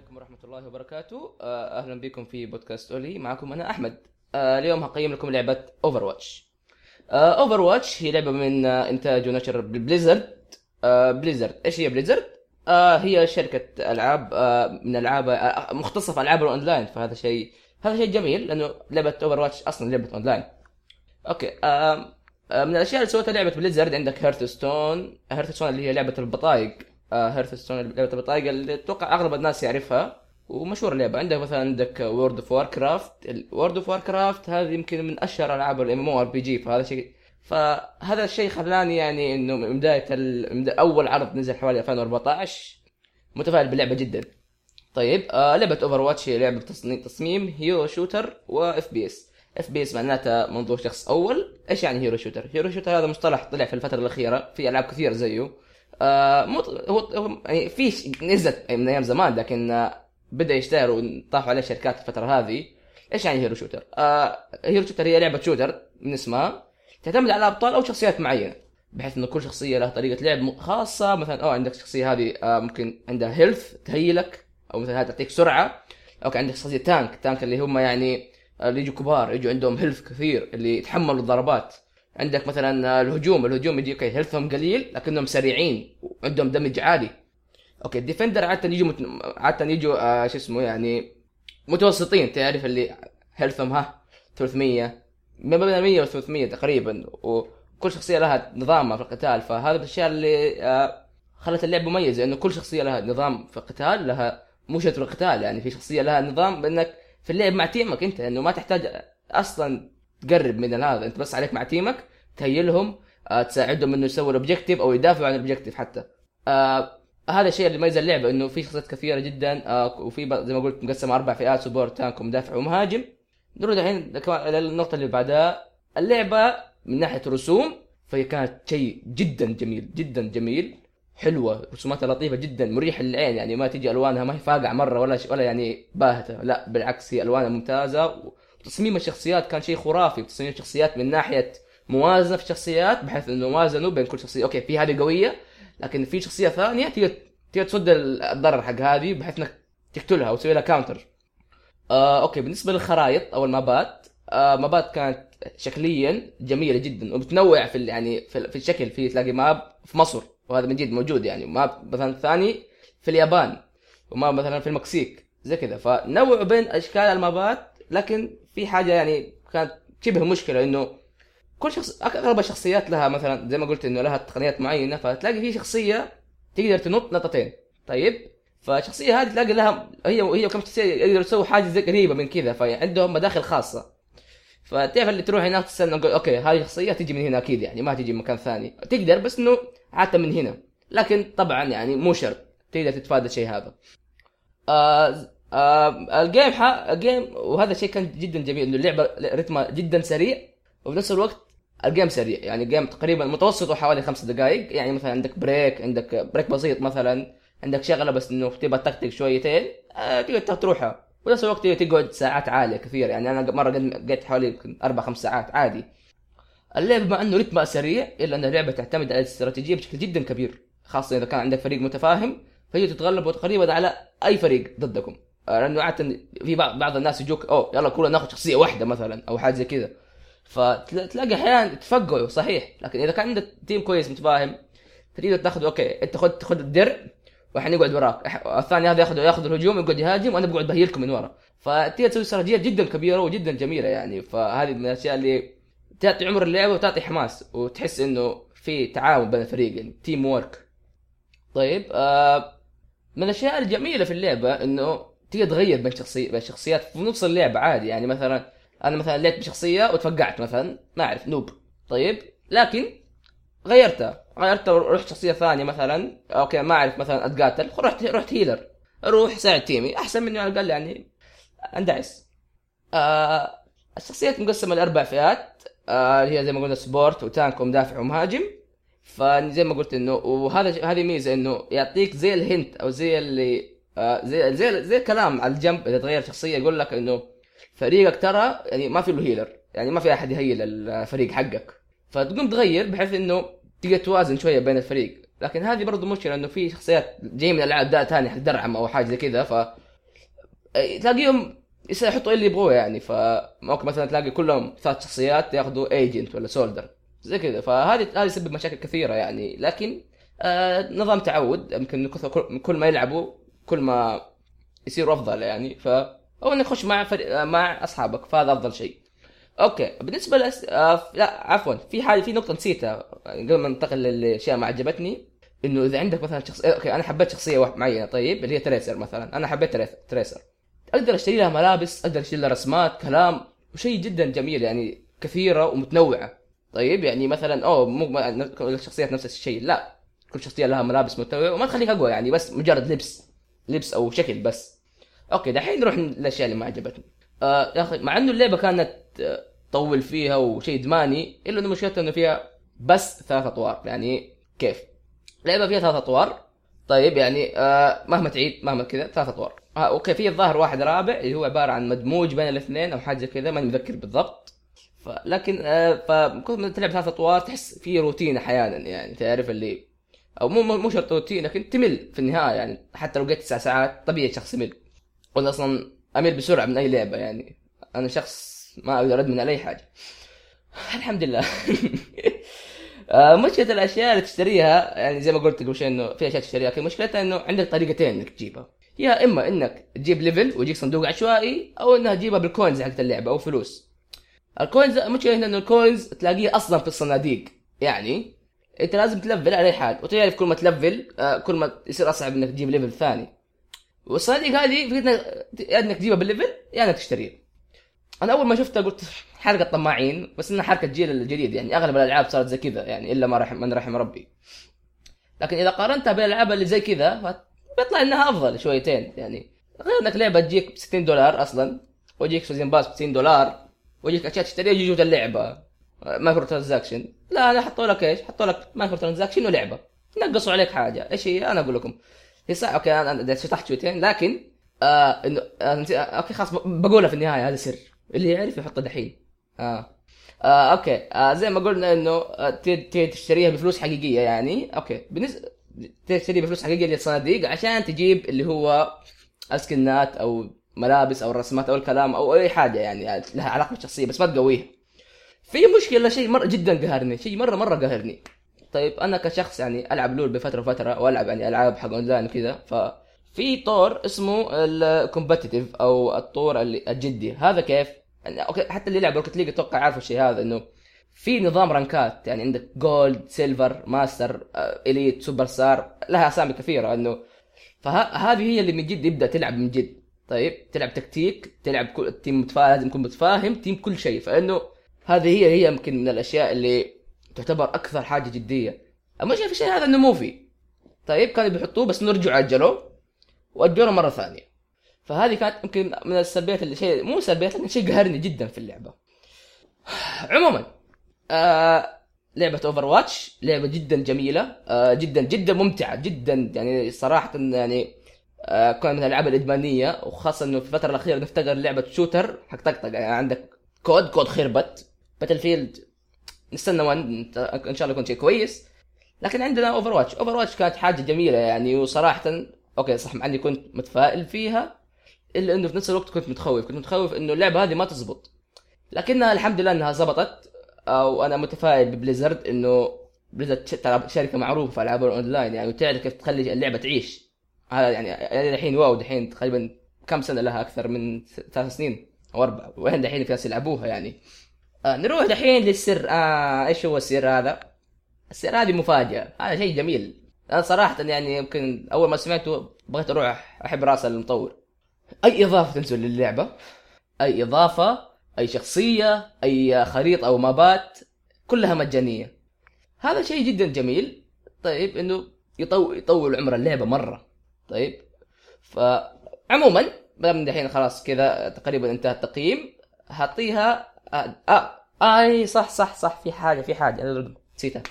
عليكم ورحمة الله وبركاته. آه، أهلا بكم في بودكاست أولي. معكم أنا أحمد. آه، اليوم هقيم لكم لعبة أوفر واتش أوفر واتش هي لعبة من آه، إنتاج ونشر بليزرد بليزرد إيش هي بليزرد؟ هي شركة ألعاب من ألعاب مختصة في ألعاب الأونلاين. فهذا شيء هذا شيء جميل لأنه لعبة أوفر واتش أصلا لعبة أونلاين. أوكي. من الأشياء اللي سوتها لعبة بليزرد عندك هيرثستون هيرثستون اللي هي لعبة البطايق. هيرثستون لعبه البطايق اللي أتوقع أغلب الناس يعرفها ومشهور اللعبة. عندك مثلا عندك وورلد اوف وار كرافت وورلد اوف وار كرافت هذه يمكن من أشهر ألعاب ال MMORPG فهذا شيء فهذا الشيء خلاني يعني إنه من بداية ال... أول عرض نزل حوالي 2014 متفائل باللعبة جدا. طيب آه لعبة اوفر واتش هي لعبة تصميم تصميم hero shooter و FPS FPS معناتها منظور شخص أول. إيش يعني hero shooter hero shooter هذا مصطلح طلع في الفترة الأخيرة في ألعاب كثير زيه. آه مو هو يعني في نزلت من أيام زمان لكن آه بدا يشتهر وطاحوا عليه شركات الفترة هذه. إيش يعني hero shooter؟ آه hero shooter هي لعبة shooter من اسمها تعتمد على أبطال أو شخصيات معينة بحيث انه كل شخصية لها طريقة لعب خاصة. مثلا آه عندك الشخصية هذه آه ممكن عندها health تهيلك أو مثلا هذه تعطيك سرعة. أو عندك شخصية tank tank اللي هم يعني آه، اللي يجوا كبار يجوا عندهم health كثير اللي يتحملوا الضربات. عندك مثلا الهجوم الهجوم يجي أوكي health هم قليل لكنهم سريعين وعندهم damage عالي. أوكي ال defender عادة يجوا مت... عادة يجوا آه شو اسمه يعني متوسطين تعرف اللي health هم ها 300 ما بين 100 و 300 تقريبا وكل شخصية لها نظامها في القتال فهذا الأشياء اللي آه خلت اللعبه مميزه انه كل شخصية لها نظام في القتال لها مو شرط القتال يعني في شخصية لها نظام بأنك في اللعب مع team ك أنت انه ما تحتاج أصلا تقرب من هذا انت بس عليك مع team ك تهيلهم آه، تساعدهم إنه يسووا ال objective أو يدافعوا عن ال objective حتى. آه هذا الشيء اللي يميز اللعبة إنه في شخصيات كثيرة جدا آه وفي زي ما قلت مقسمة أربع فئات support tank ومدافع ومهاجم. نروح الحين للنقطه اللي بعدها. اللعبة من ناحية رسوم فهي كانت شيء جدا جميل جدا جميل حلوة رسوماتها لطيفة جدا مريحه للعين يعني ما تجي ألوانها ما هي فاقعة مرة ولا. ولا يعني باهتة لا بالعكس هي ألوانها ممتازة وتصميم الشخصيات كان شيء خرافي. تصميم الشخصيات من ناحية موازنة في الشخصيات بحيث إنه وازنوا بين كل شخصية. أوكي في هذه قوية لكن في شخصية ثانية تقدر تقدر تصد الضرر حق هذه بحيث إنك تقتلها وتسوي لها counter آه أوكي بالنسبة للخرائط أو ال map ات آه map ات كانت شكليا جميلة جدا وبتنوع في يعني في الشكل. في تلاقي map في مصر وهذا من جد موجود يعني. map مثلا ثاني في اليابان و map مثلا في المكسيك زي كذا. فنوعوا بين أشكال ال map ات لكن في حاجة يعني كانت شبه مشكلة إنه كل شخص أغلب الشخصيات لها مثلا زي ما قلت إنه لها تقنيات معينة فتلاقي في شخصية تقدر تنط نطتين. طيب؟ فالشخصية هذه تلاقي لها هي وهي وكم شخصية يقدروا يسووا حاجة زي قريبة من كذا فعندهم مداخل خاصة. فتعرف اللي تروح هناك تستنى أوكي هذه شخصية تجي من هنا أكيد يعني ما تجي من مكان ثاني. تقدر بس إنه عادة من هنا. لكن طبعا يعني مو شرط تقدر تتفادى الشيء هذا. آه آه ال game ح... ال game وهذا الشيء كان جدا جميل إنه اللعبة رتمها جدا سريع وفي نفس الوقت ال game سريع. يعني ال game تقريبا متوسطه حوالي خمس دقائق. يعني مثلا عندك break عندك break بسيط مثلا عندك شغلة بس إنه تبغى تكتك شويتين آه تقدر تروحها. ونفس الوقت تقعد ساعات عالية كثير. يعني أنا مرة قعدت حوالي أربع خمس ساعات عادي. اللعبه مع إنه رتمها سريع إلا إن اللعبة تعتمد على الاستراتيجية بشكل جدا كبير خاصة إذا كان عندك فريق متفاهم فهي تتغلب تقريبا على أي فريق ضدكم. لأنه عاده في بعض الناس يجوك أوه يلا كلنا ناخذ شخصية واحدة مثلا أو حاجة زي كذا. فتلاقي أحيانا تفقعوا صحيح. لكن إذا كان عندك team كويس متفاهم فتقدر تاخذ أوكي أنت خذ خذ الدرع وإحنا نقعد وراك. الثاني هذا ياخذ ياخذ الهجوم يقعد يهاجم وأنا بقعد بهيلكم من ورا. فتقدر تسوي استراتيجيات جدا كبيرة وجدا جميلة يعني. فهذه من الأشياء اللي تعطي عمر اللعبة وتعطي حماس وتحس إنه في تعاون بين الفريق يعني. teamwork طيب آه من الأشياء الجميلة في اللعبة إنه تقدر تغير بين شخصي بين شخصيات في نص اللعبة عادي. يعني مثلا أنا مثلا لعبت بشخصية وتفقعت مثلا ما أعرف noob. طيب؟ لكن غيرتها. غيرتها ورحت شخصية ثانية مثلا أوكي ما أعرف مثلا أتقاتل رحت رحت healer أروح ساعد team ي. أحسن مني على الأقل يعني أندعس. آه الشخصيات مقسمة لأربع فئات. آه هي زي ما قلنا سبورت وتانك ومدافع ومهاجم. فزي ما قلت إنه وهذا هذه ميزة إنه يعطيك زي الهنت أو زي اللي زي زي زي كلام على الجنب إذا تغير شخصية يقول لك إنه فريقك ترى يعني ما في له هيلر يعني ما في أحد يهيل الفريق حقك. فتقوم تغير بحيث إنه تقدر توازن شوية بين الفريق. لكن هذه برضو مشكلة إنه في شخصيات جاية من ألعاب ده ثاني حق درعم أو حاجة زي كذا. ف تلاقيهم يحطوا اللي يبغوه يعني. فممكن مثلا تلاقي كلهم ثلاث شخصيات ياخذوا agent ولا soldier زي كذا. فهذه هذه تسبب مشاكل كثيرة يعني. لكن آه نظام تعود. يمكن كل ما يلعبوا كل ما يصيروا أفضل يعني ف أو انك تخش مع فريق مع أصحابك فهذا أفضل شيء. أوكي بالنسبة لأس... آه لا عفوا في حاجة في نقطة نسيتها قبل ما ننتقل للأشياء ما عجبتني إنه إذا عندك مثلا شخص أوكي أنا حبيت شخصية معينة طيب اللي هي تريسر مثلا أنا حبيت تريسر. أقدر أشتري لها ملابس أقدر أشتري لها رسمات كلام وشيء جدا جميل يعني كثيرة ومتنوعة. طيب يعني مثلا اوه مو الشخصيات نفس الشيء لا كل شخصية لها ملابس متنوعة وما تخليك أقوى يعني بس مجرد لبس. لبس أو شكل بس. أوكي دحين نروح للاشياء اللي ما عجبتني. آه يا أخي مع إنه اللعبة كانت آه، طول فيها وشيء ادماني إلا إنه مشكلتها إنه فيها بس ثلاث أطوار. يعني كيف؟ لعبة فيها ثلاث أطوار. طيب يعني آه مهما تعيد مهما كذا ثلاث أطوار. آه okay في الظاهر واحد رابع اللي هو عبارة عن مدموج بين الاثنين أو حاجة كذا ماني متذكر بالضبط. لكن آه ما تلعب ثلاث أطوار تحس في روتين أحيانا يعني تعرف اللي أو مو مو شرط روتين لكن تمل في النهاية يعني. حتى لو قعدت تسع ساعات طبيعي شخص يمل. وأنا أصلا أمل بسرعة من أي لعبة يعني. أنا شخص ما أقدر ادمن على أي حاجة. الحمد لله. آه، مشكلة الأشياء اللي تشتريها يعني زي ما قلت قبل شوي إنه في أشياء تشتريها لكن مشكلتها إنه عندك طريقتين إنك تجيبها. يا إما إنك تجيب level ويجيك صندوق عشوائي أو إنها تجيبها بال coins حقت اللعبة أو فلوس. ال coins المشكلة هنا إنه ال coins تلاقيه أصلا في الصناديق. يعني انت لازم تلفل على أي حال. وتعرف كل ما تلفل آه، كل ما يصير أصعب إنك تجيب level ثاني. والصناديق هذه فكرتها يا إنك تجيبها بال level يا إنك تشتريها. أنا أول ما شفتها قلت حركة طماعين بس إنها حركة الجيل الجديد يعني أغلب الألعاب صارت زي كذا يعني إلا ما رحم من رحم ربي. لكن إذا قارنتها بالألعاب اللي زي كذا بيطلع إنها أفضل شويتين يعني. غير إنك لعبة تجيك ب 60 دولار أصلا ويجيك season pass ب 60 دولار ويجيك أشياء تشتريها يجي جوه اللعبة. micro transaction لا أنا حطوا لك إيش؟ حطوا لك micro transaction ولعبة. نقصوا عليك حاجة. إيش هي؟ أنا أقول لكم. هي صح okay أنا فتحت شويتين لكن آه إنه آه okay خلاص بقولها في النهاية هذا سر. اللي يعرف يحطه دحين. آه, آه okay. آه زي ما قلنا إنه آه تشتريها بفلوس حقيقية يعني. okay. بالنسبة تشتريها بفلوس حقيقية للصناديق عشان تجيب اللي هو السكنات أو ملابس أو رسمات أو الكلام أو أي حاجة يعني لها علاقة بالشخصية بس ما تقويها. في مشكلة شيء مره جدا قهرني شيء مرة مرة قهرني. طيب أنا كشخص يعني ألعب لول بفترة وفترة وألعب يعني ألعاب حق اونلاين وكذا ف في طور اسمه ال competitive أو الطور الجدي. هذا كيف؟ يعني okay حتى اللي يلعب روكت ليج أتوقع عارف الشيء هذا إنه في نظام رانكات. يعني عندك gold silver master elite superstar لها أسامي كثيرة إنه فهذه هي اللي من جد يبدأ تلعب من جد. طيب تلعب تكتيك تلعب كل team متفاهم لازم يكون متفاهم team كل شيء. فإنه هذه هي هي يمكن من الأشياء اللي تعتبر أكثر حاجة جدية. المشكلة في الشيء هذا إنه مو في. طيب كانوا بيحطوه بس نرجع أجلوه وأجلوه مرة ثانية. فهذه كانت يمكن من السلبيات اللي شيء مو سلبيات لكن شيء قهرني جدا في اللعبة. عموما آه لعبة اوفر واتش لعبة جدا جميلة آه جدا جدا ممتعة جدا يعني صراحة يعني آه كان من الألعاب الإدمانية وخاصة إنه في الفترة الأخيرة نفتقر لعبة shooter حق طقطقة يعني عندك كود كود خربت. باتل فيلد نستنى إن شاء الله يكون شيء كويس. لكن عندنا اوفر واتش اوفر واتش كانت حاجة جميلة يعني وصراحة okay صح مع إني كنت متفائل فيها إلا إنه في نفس الوقت كنت متخوف. كنت متخوف إنه اللعبة هذه ما تزبط. لكنها الحمد لله إنها زبطت أو أنا متفائل ببليزرد إنه بليزرد شركة معروفة في العاب الأونلاين يعني وتعرف كيف تخلي اللعبة تعيش. هذا يعني يعني الحين واو دحين تقريبا كم سنة لها؟ أكثر من ثلاث سنين أو أربع. وين دحين في ناس يلعبوها يعني؟ آه نروح دحين للسر. آه إيش هو السر هذا؟ السر هذه مفاجأة. هذا شيء جميل. أنا صراحة يعني يمكن أول ما سمعته بغيت أروح أحب رأس المطور. أي إضافة تنزل للعبة؟ أي إضافة؟ أي شخصية؟ أي خريطة أو مابات؟ كلها مجانية. هذا شيء جدا جميل. طيب إنه يطول يطول عمر اللعبة مرة. طيب فعموما دام دحين خلاص كذا تقريبا انتهى التقييم هعطيها آه, آه, آي صح صح صح في حاجة في حاجة. نسيتها.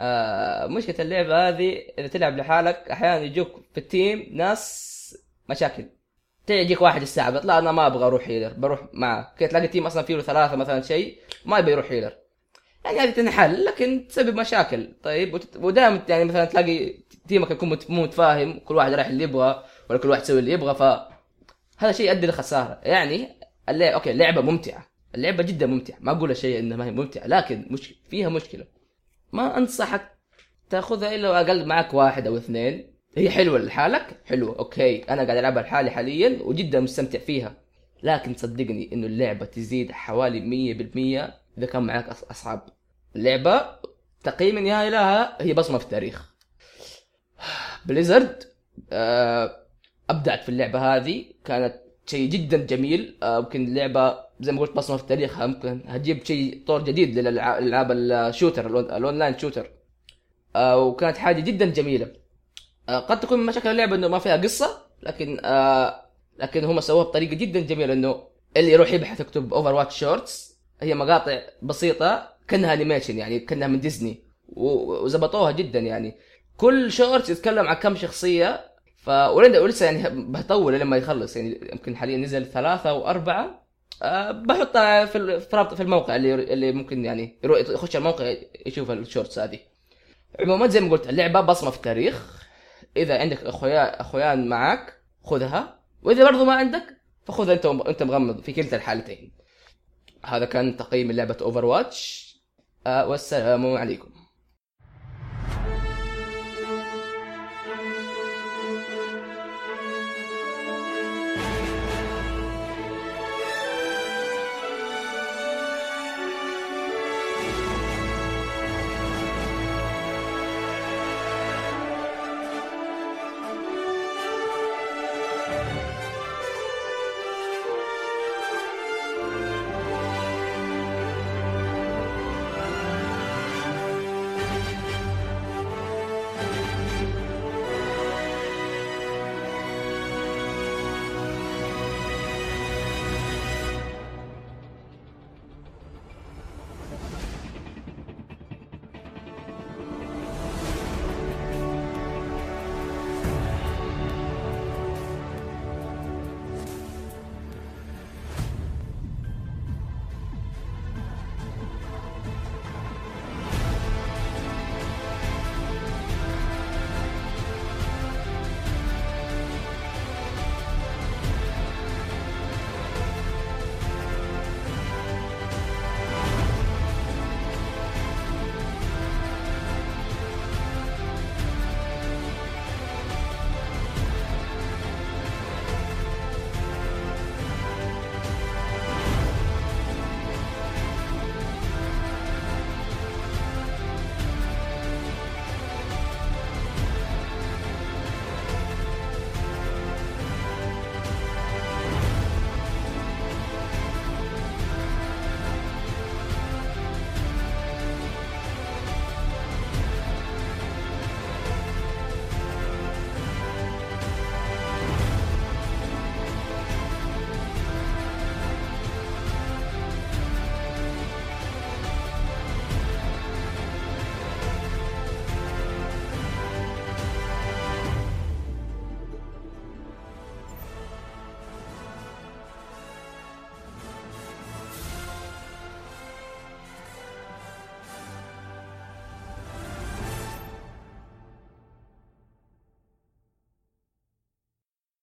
آه مشكلة اللعبة هذه إذا تلعب لحالك أحيانا يجوك في ال team ناس مشاكل. تيجيك واحد يستعبط لا أنا ما أبغى أروح healer بروح معه كي تلاقي team أصلا فيه ثلاثة مثلا شيء ما يبي يروح healer يعني هذه تنحل لكن تسبب مشاكل. طيب ودائما يعني مثلا تلاقي team ك يكون مو متفاهم كل واحد رايح اللي يبغى ولا كل واحد يسوي اللي يبغى ف هذا شيء يؤدي لخسارة. يعني اللعبه okay اللعبة ممتعة. اللعبة جدا ممتعة. ما أقول شيء إنها ما هي ممتعة لكن مش فيها مشكلة. ما أنصحك تأخذها إلا أقل معك واحد أو اثنين. هي حلوة لحالك؟ حلوة okay. أنا قاعد ألعبها لحالي حاليا وجدا مستمتع فيها. لكن صدقني إنه اللعبة تزيد حوالي 100% إذا كان معك أصحاب. اللعبة تقييم النهائي لها هي بصمة في التاريخ. بليزرد آه، أبدعت في اللعبة هذه. كانت شيء جدا جميل. آه، ممكن اللعبه زي ما قلت بصمة في تاريخها ممكن هتجيب شيء طور جديد للألعاب ال shooter ال online shooter. آه، وكانت حاجة جدا جميلة. آه، قد تكون من مشاكل اللعبة إنه ما فيها قصة لكن آه لكن هم سووها بطريقة جدا جميلة إنه اللي يروح يبحث يكتب اوفر واتش shorts هي مقاطع بسيطة كأنها animation يعني كأنها من ديزني وزبطوها جدا يعني. كل shorts يتكلم عن كم شخصية ف ولسه يعني بطول لما يخلص يعني يمكن حاليا نزل ثلاثة أو أربعة أه بحطها في في الموقع اللي اللي ممكن يعني يخش الموقع يشوف ال shorts هذه. عموما زي ما قلت اللعبة بصمة في التاريخ. إذا عندك اخويا أخويان معك خذها. وإذا برضو ما عندك فخذها أنت وأنت مغمض في كلتا الحالتين. هذا كان تقييم لعبه اوفر واتش والسلام عليكم.